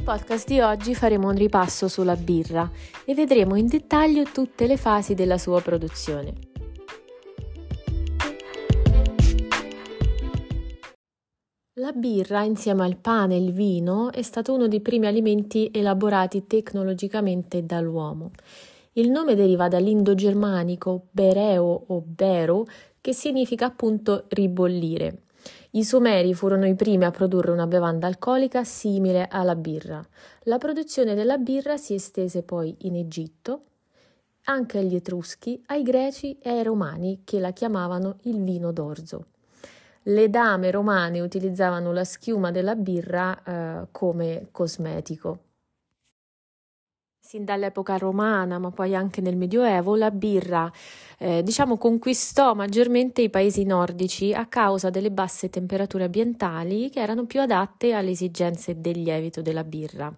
Nel podcast di oggi faremo un ripasso sulla birra e vedremo in dettaglio tutte le fasi della sua produzione. La birra, insieme al pane e il vino, è stato uno dei primi alimenti elaborati tecnologicamente dall'uomo. Il nome deriva dall'indogermanico bereo o bero, che significa appunto ribollire. I Sumeri furono i primi a produrre una bevanda alcolica simile alla birra. La produzione della birra si estese poi in Egitto, anche agli Etruschi, ai Greci e ai Romani che la chiamavano il vino d'orzo. Le dame romane utilizzavano la schiuma della birra eh, come cosmetico. Sin dall'epoca romana, ma poi anche nel Medioevo, la birra eh, diciamo, conquistò maggiormente i paesi nordici a causa delle basse temperature ambientali che erano più adatte alle esigenze del lievito della birra.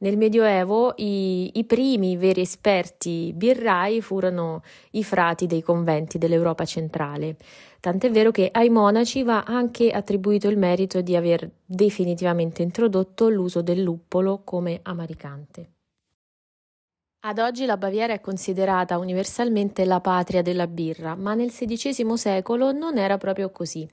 Nel Medioevo i, i, primi veri esperti birrai furono i frati dei conventi dell'Europa centrale, tant'è vero che ai monaci va anche attribuito il merito di aver definitivamente introdotto l'uso del luppolo come amaricante. Ad oggi la Baviera è considerata universalmente la patria della birra, ma nel XVI secolo non era proprio così,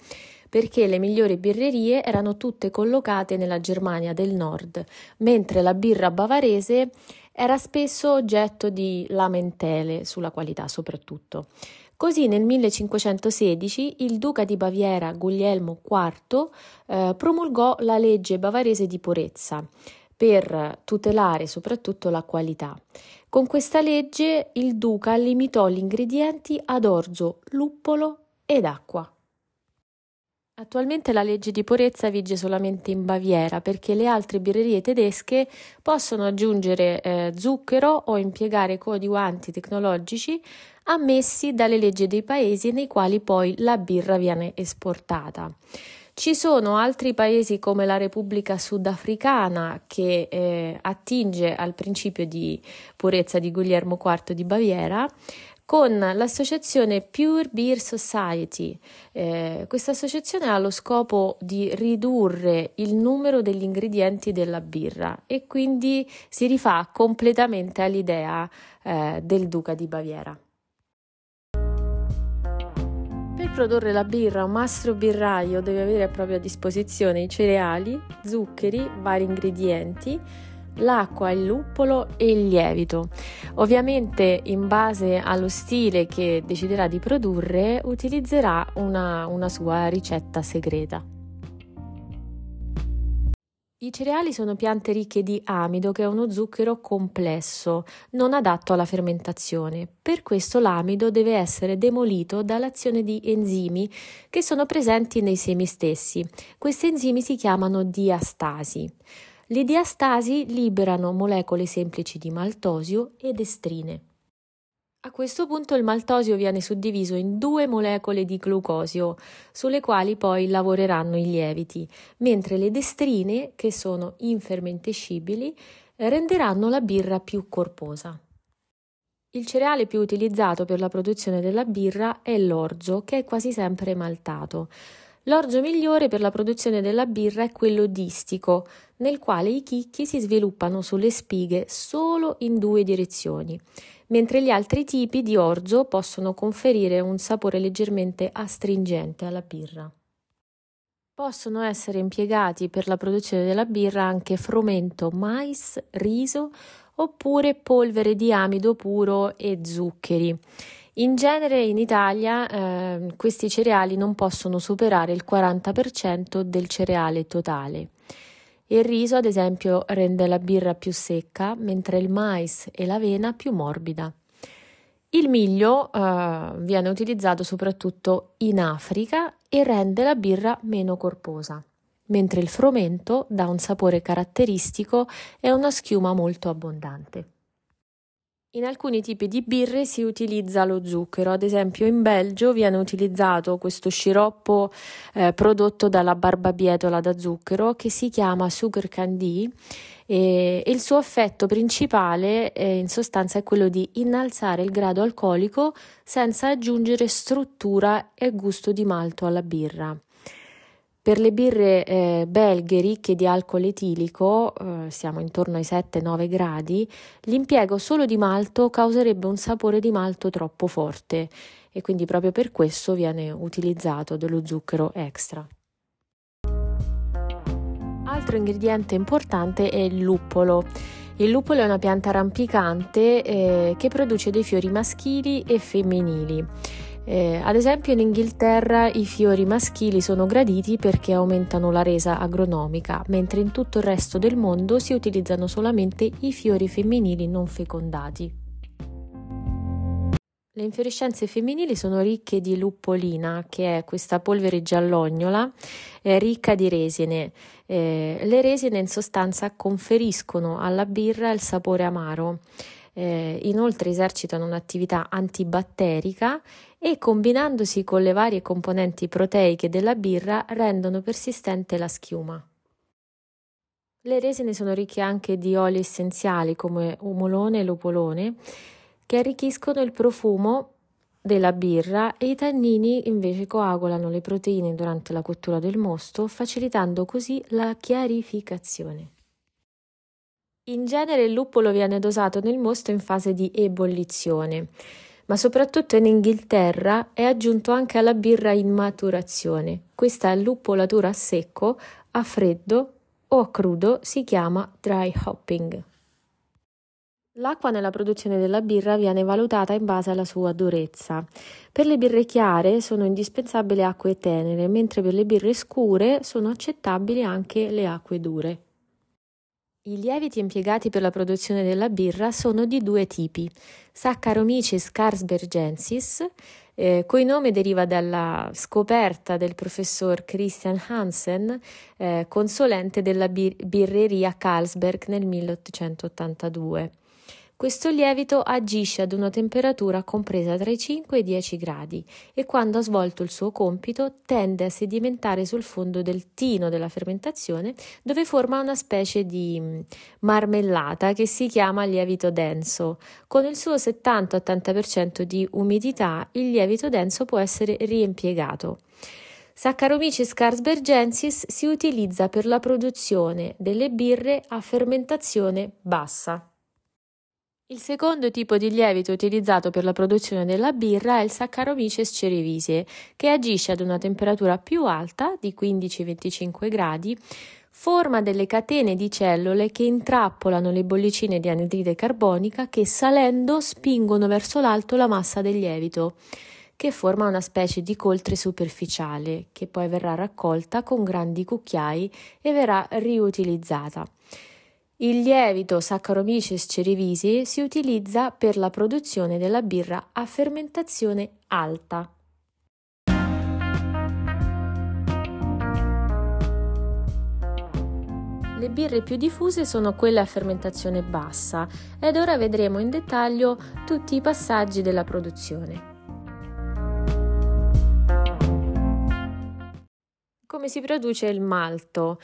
perché le migliori birrerie erano tutte collocate nella Germania del Nord, mentre la birra bavarese era spesso oggetto di lamentele sulla qualità soprattutto. Così nel 1516 il duca di Baviera Guglielmo IV eh, promulgò la legge bavarese di purezza per tutelare soprattutto la qualità. Con questa legge il duca limitò gli ingredienti ad orzo, luppolo ed acqua. Attualmente la legge di purezza vige solamente in Baviera perché le altre birrerie tedesche possono aggiungere eh, zucchero o impiegare coadiuvanti tecnologici ammessi dalle leggi dei paesi nei quali poi la birra viene esportata. Ci sono altri paesi come la Repubblica Sudafricana che eh, attinge al principio di purezza di Guglielmo IV di Baviera con l'associazione Pure Beer Society. Eh, questa associazione ha lo scopo di ridurre il numero degli ingredienti della birra e quindi si rifà completamente all'idea eh, del Duca di Baviera. Per produrre la birra un mastro birraio deve avere a propria disposizione i cereali, zuccheri, vari ingredienti, l'acqua, il luppolo e il lievito. Ovviamente in base allo stile che deciderà di produrre utilizzerà una, una sua ricetta segreta. I cereali sono piante ricche di amido, che è uno zucchero complesso, non adatto alla fermentazione. Per questo l'amido deve essere demolito dall'azione di enzimi che sono presenti nei semi stessi. Questi enzimi si chiamano diastasi. Le diastasi liberano molecole semplici di maltosio ed estrine. A questo punto il maltosio viene suddiviso in due molecole di glucosio, sulle quali poi lavoreranno i lieviti, mentre le destrine, che sono infermentescibili, renderanno la birra più corposa. Il cereale più utilizzato per la produzione della birra è l'orzo, che è quasi sempre maltato. L'orzo migliore per la produzione della birra è quello distico, nel quale i chicchi si sviluppano sulle spighe solo in due direzioni mentre gli altri tipi di orzo possono conferire un sapore leggermente astringente alla birra. Possono essere impiegati per la produzione della birra anche frumento, mais, riso oppure polvere di amido puro e zuccheri. In genere in Italia eh, questi cereali non possono superare il 40% del cereale totale. Il riso, ad esempio, rende la birra più secca, mentre il mais e l'avena più morbida. Il miglio eh, viene utilizzato soprattutto in Africa e rende la birra meno corposa, mentre il frumento dà un sapore caratteristico e una schiuma molto abbondante. In alcuni tipi di birre si utilizza lo zucchero, ad esempio in Belgio viene utilizzato questo sciroppo eh, prodotto dalla barbabietola da zucchero che si chiama sugar candy e il suo effetto principale eh, in sostanza è quello di innalzare il grado alcolico senza aggiungere struttura e gusto di malto alla birra. Per le birre eh, belghe ricche di alcol etilico, eh, siamo intorno ai 7-9 gradi, l'impiego solo di malto causerebbe un sapore di malto troppo forte e quindi proprio per questo viene utilizzato dello zucchero extra. Altro ingrediente importante è il luppolo. Il luppolo è una pianta rampicante eh, che produce dei fiori maschili e femminili. Eh, ad esempio in Inghilterra i fiori maschili sono graditi perché aumentano la resa agronomica, mentre in tutto il resto del mondo si utilizzano solamente i fiori femminili non fecondati. Le infiorescenze femminili sono ricche di luppolina, che è questa polvere giallognola eh, ricca di resine. Eh, le resine in sostanza conferiscono alla birra il sapore amaro. Eh, inoltre esercitano un'attività antibatterica e combinandosi con le varie componenti proteiche della birra rendono persistente la schiuma. Le resine sono ricche anche di oli essenziali come umolone e lupolone che arricchiscono il profumo della birra e i tannini invece coagulano le proteine durante la cottura del mosto, facilitando così la chiarificazione. In genere il luppolo viene dosato nel mosto in fase di ebollizione, ma soprattutto in Inghilterra è aggiunto anche alla birra in maturazione. Questa luppolatura a secco, a freddo o a crudo si chiama dry hopping. L'acqua nella produzione della birra viene valutata in base alla sua durezza. Per le birre chiare sono indispensabili acque tenere, mentre per le birre scure sono accettabili anche le acque dure. I lieviti impiegati per la produzione della birra sono di due tipi: Saccharomyces carlsbergensis, eh, cui nome deriva dalla scoperta del professor Christian Hansen, eh, consulente della bir- birreria Carlsberg nel 1882. Questo lievito agisce ad una temperatura compresa tra i 5 e i 10 gradi e quando ha svolto il suo compito tende a sedimentare sul fondo del tino della fermentazione dove forma una specie di mm, marmellata che si chiama lievito denso. Con il suo 70-80% di umidità il lievito denso può essere riempiegato. Saccharomyces carlsbergensis si utilizza per la produzione delle birre a fermentazione bassa. Il secondo tipo di lievito utilizzato per la produzione della birra è il Saccharomyces cerevisiae, che agisce ad una temperatura più alta di 15-25 gradi, forma delle catene di cellule che intrappolano le bollicine di anidride carbonica che salendo spingono verso l'alto la massa del lievito, che forma una specie di coltre superficiale che poi verrà raccolta con grandi cucchiai e verrà riutilizzata. Il lievito Saccharomyces cerevisiae si utilizza per la produzione della birra a fermentazione alta. Le birre più diffuse sono quelle a fermentazione bassa ed ora vedremo in dettaglio tutti i passaggi della produzione. Come si produce il malto?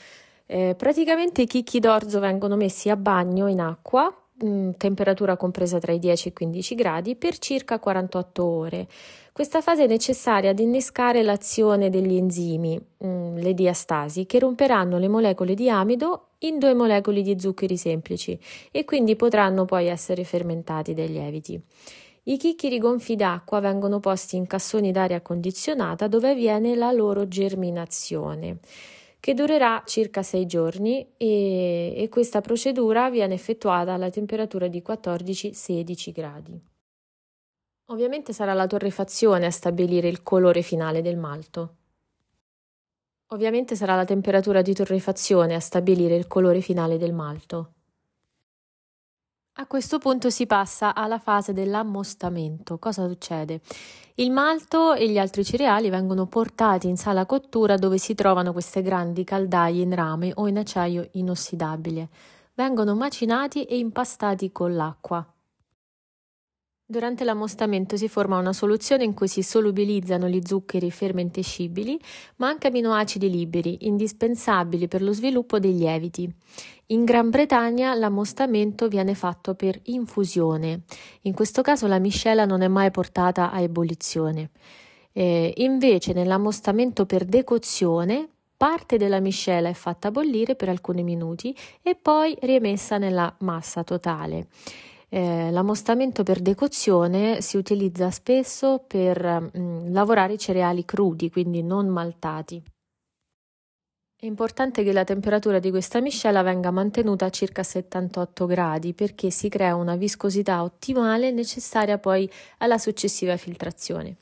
Eh, praticamente i chicchi d'orzo vengono messi a bagno in acqua, mh, mm, temperatura compresa tra i 10 e i 15 gradi, per circa 48 ore. Questa fase è necessaria ad innescare l'azione degli enzimi, mh, mm, le diastasi, che romperanno le molecole di amido in due molecole di zuccheri semplici e quindi potranno poi essere fermentati dai lieviti. I chicchi rigonfi d'acqua vengono posti in cassoni d'aria condizionata dove avviene la loro germinazione che durerà circa 6 giorni e, e questa procedura viene effettuata alla temperatura di 14-16 gradi. Ovviamente sarà la torrefazione a stabilire il colore finale del malto. Ovviamente sarà la temperatura di torrefazione a stabilire il colore finale del malto. A questo punto si passa alla fase dell'ammostamento. Cosa succede? Il malto e gli altri cereali vengono portati in sala cottura dove si trovano queste grandi caldaie in rame o in acciaio inossidabile. Vengono macinati e impastati con l'acqua. Durante l'ammostamento si forma una soluzione in cui si solubilizzano gli zuccheri fermentescibili, ma anche aminoacidi liberi, indispensabili per lo sviluppo dei lieviti. In Gran Bretagna l'ammostamento viene fatto per infusione. In questo caso la miscela non è mai portata a ebollizione. Eh, invece nell'ammostamento per decozione parte della miscela è fatta bollire per alcuni minuti e poi riemessa nella massa totale. Eh, l'ammostamento per decozione si utilizza spesso per mh, mm, lavorare i cereali crudi, quindi non maltati. È importante che la temperatura di questa miscela venga mantenuta a circa 78 gradi perché si crea una viscosità ottimale necessaria poi alla successiva filtrazione.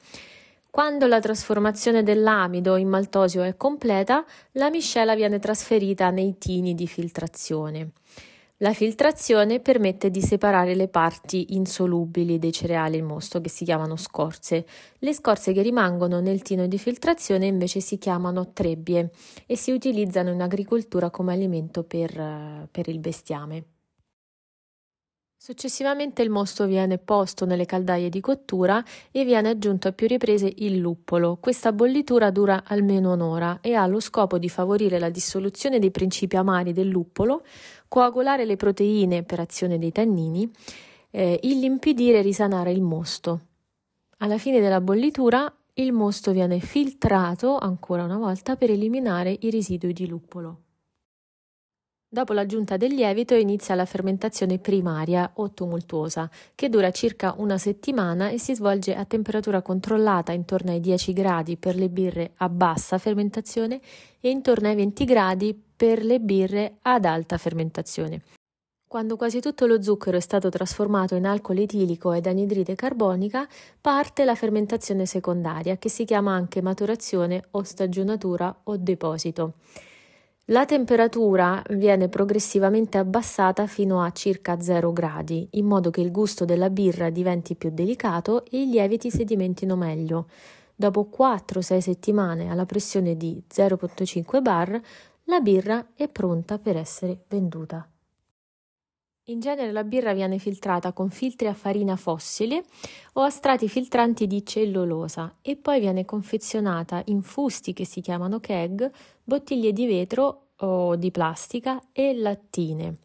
Quando la trasformazione dell'amido in maltosio è completa, la miscela viene trasferita nei tini di filtrazione. La filtrazione permette di separare le parti insolubili dei cereali in mosto che si chiamano scorze. Le scorze che rimangono nel tino di filtrazione invece si chiamano trebbie e si utilizzano in agricoltura come alimento per, per il bestiame. Successivamente il mosto viene posto nelle caldaie di cottura e viene aggiunto a più riprese il luppolo. Questa bollitura dura almeno un'ora e ha lo scopo di favorire la dissoluzione dei principi amari del luppolo, coagulare le proteine per azione dei tannini, eh, impedire e risanare il mosto. Alla fine della bollitura il mosto viene filtrato ancora una volta per eliminare i residui di luppolo. Dopo l'aggiunta del lievito inizia la fermentazione primaria o tumultuosa, che dura circa una settimana e si svolge a temperatura controllata intorno ai 10 gradi per le birre a bassa fermentazione e intorno ai 20 gradi per le birre ad alta fermentazione. Quando quasi tutto lo zucchero è stato trasformato in alcol etilico ed anidride carbonica, parte la fermentazione secondaria, che si chiama anche maturazione o stagionatura o deposito. La temperatura viene progressivamente abbassata fino a circa 0 gradi, in modo che il gusto della birra diventi più delicato e i lieviti sedimentino meglio. Dopo 4-6 settimane alla pressione di 0,5 bar, la birra è pronta per essere venduta. In genere la birra viene filtrata con filtri a farina fossile o a strati filtranti di cellulosa e poi viene confezionata in fusti che si chiamano keg, bottiglie di vetro o di plastica e lattine.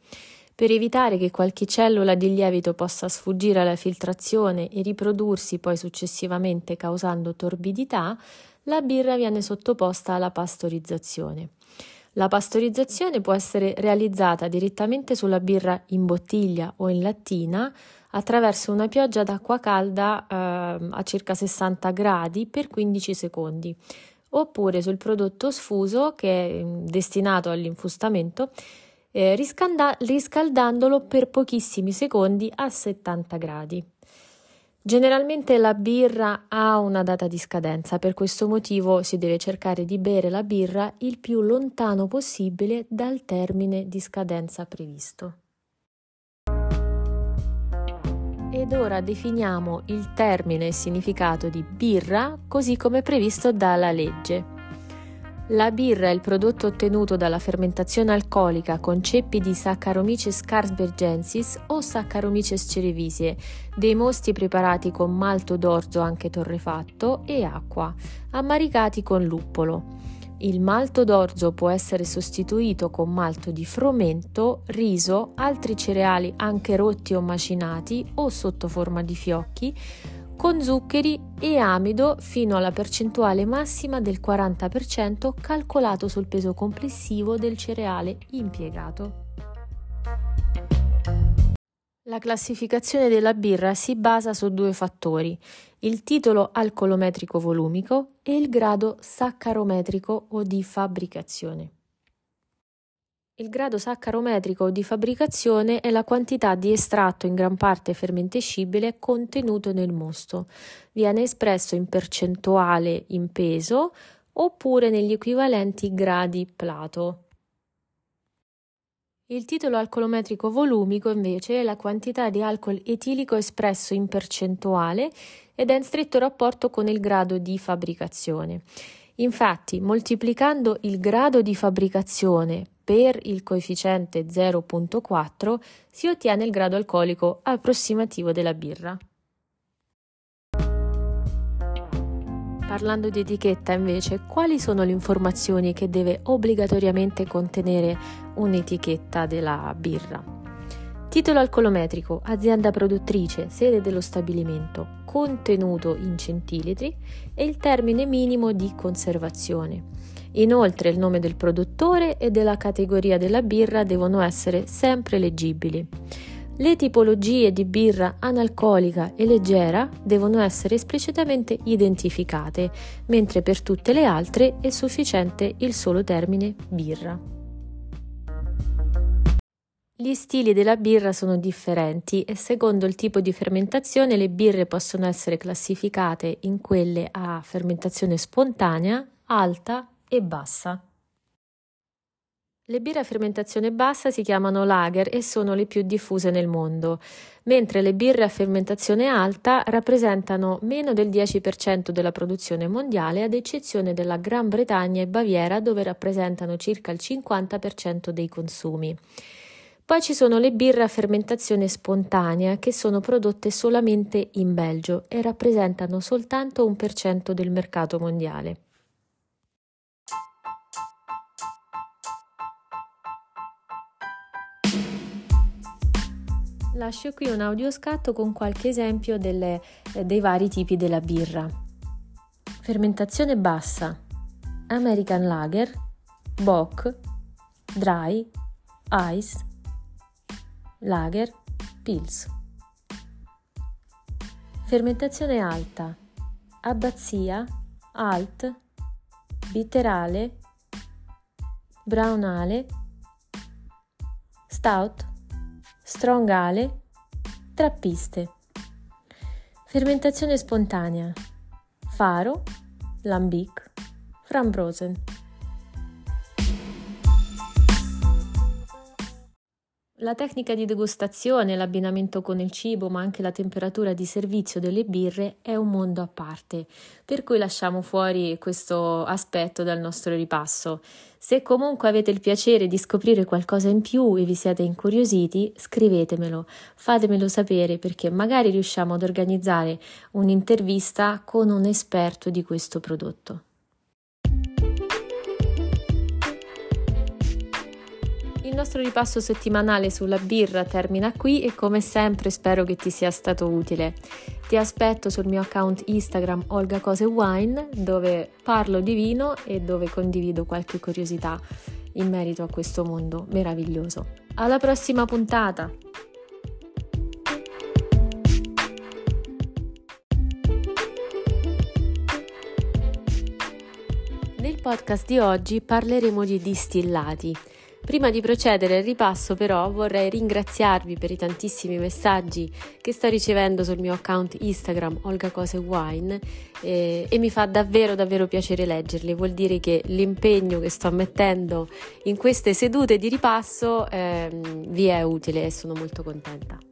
Per evitare che qualche cellula di lievito possa sfuggire alla filtrazione e riprodursi poi successivamente causando torbidità, la birra viene sottoposta alla pastorizzazione. La pastorizzazione può essere realizzata direttamente sulla birra in bottiglia o in lattina attraverso una pioggia d'acqua calda eh, a circa 60 gradi per 15 secondi oppure sul prodotto sfuso che è mm, destinato all'infustamento eh, riscaldandolo per pochissimi secondi a 70 gradi. Generalmente la birra ha una data di scadenza, per questo motivo si deve cercare di bere la birra il più lontano possibile dal termine di scadenza previsto. Ed ora definiamo il termine e significato di birra così come previsto dalla legge. La birra è il prodotto ottenuto dalla fermentazione alcolica con ceppi di Saccharomyces carlsbergensis o Saccharomyces cerevisiae, dei mosti preparati con malto d'orzo anche torrefatto e acqua, ammaricati con luppolo. Il malto d'orzo può essere sostituito con malto di frumento, riso, altri cereali anche rotti o macinati o sotto forma di fiocchi, con zuccheri e amido fino alla percentuale massima del 40% calcolato sul peso complessivo del cereale impiegato. La classificazione della birra si basa su due fattori, il titolo alcolometrico volumico e il grado saccarometrico o di fabbricazione. Il grado saccarometrico di fabbricazione è la quantità di estratto in gran parte fermentescibile contenuto nel mosto. Viene espresso in percentuale in peso oppure negli equivalenti gradi Plato. Il titolo alcolometrico volumico invece è la quantità di alcol etilico espresso in percentuale ed è in stretto rapporto con il grado di fabbricazione. Infatti, moltiplicando il grado di fabbricazione per il coefficiente 0.4 si ottiene il grado alcolico approssimativo della birra. Parlando di etichetta invece, quali sono le informazioni che deve obbligatoriamente contenere un'etichetta della birra? Titolo alcolometrico, azienda produttrice, sede dello stabilimento, contenuto in centilitri e il termine minimo di conservazione. Inoltre il nome del produttore e della categoria della birra devono essere sempre leggibili. Le tipologie di birra analcolica e leggera devono essere esplicitamente identificate, mentre per tutte le altre è sufficiente il solo termine birra. Gli stili della birra sono differenti e secondo il tipo di fermentazione le birre possono essere classificate in quelle a fermentazione spontanea, alta e bassa. Le birre a fermentazione bassa si chiamano lager e sono le più diffuse nel mondo, mentre le birre a fermentazione alta rappresentano meno del 10% della produzione mondiale, ad eccezione della Gran Bretagna e Baviera, dove rappresentano circa il 50% dei consumi. Poi ci sono le birre a fermentazione spontanea che sono prodotte solamente in Belgio e rappresentano soltanto un per cento del mercato mondiale. Lascio qui un audioscatto con qualche esempio delle, eh, dei vari tipi della birra. Fermentazione bassa, American Lager, Bock, Dry, Ice, Lager, Pils. Fermentazione alta, Abbazia, Alt, Bitterale, Brown Ale, Stout, Strong Ale, Trappiste. Fermentazione spontanea. Faro, Lambic, Frambrosen. La tecnica di degustazione, l'abbinamento con il cibo, ma anche la temperatura di servizio delle birre è un mondo a parte, per cui lasciamo fuori questo aspetto dal nostro ripasso. Se comunque avete il piacere di scoprire qualcosa in più e vi siete incuriositi, scrivetemelo, fatemelo sapere perché magari riusciamo ad organizzare un'intervista con un esperto di questo prodotto. Nostro ripasso settimanale sulla birra termina qui e come sempre spero che ti sia stato utile. Ti aspetto sul mio account Instagram Olga Cose Wine dove parlo di vino e dove condivido qualche curiosità in merito a questo mondo meraviglioso. Alla prossima puntata! Nel podcast di oggi parleremo di distillati. Prima di procedere al ripasso però vorrei ringraziarvi per i tantissimi messaggi che sto ricevendo sul mio account Instagram Olga Cose Wine e, e mi fa davvero davvero piacere leggerli, vuol dire che l'impegno che sto mettendo in queste sedute di ripasso eh, vi è utile e sono molto contenta.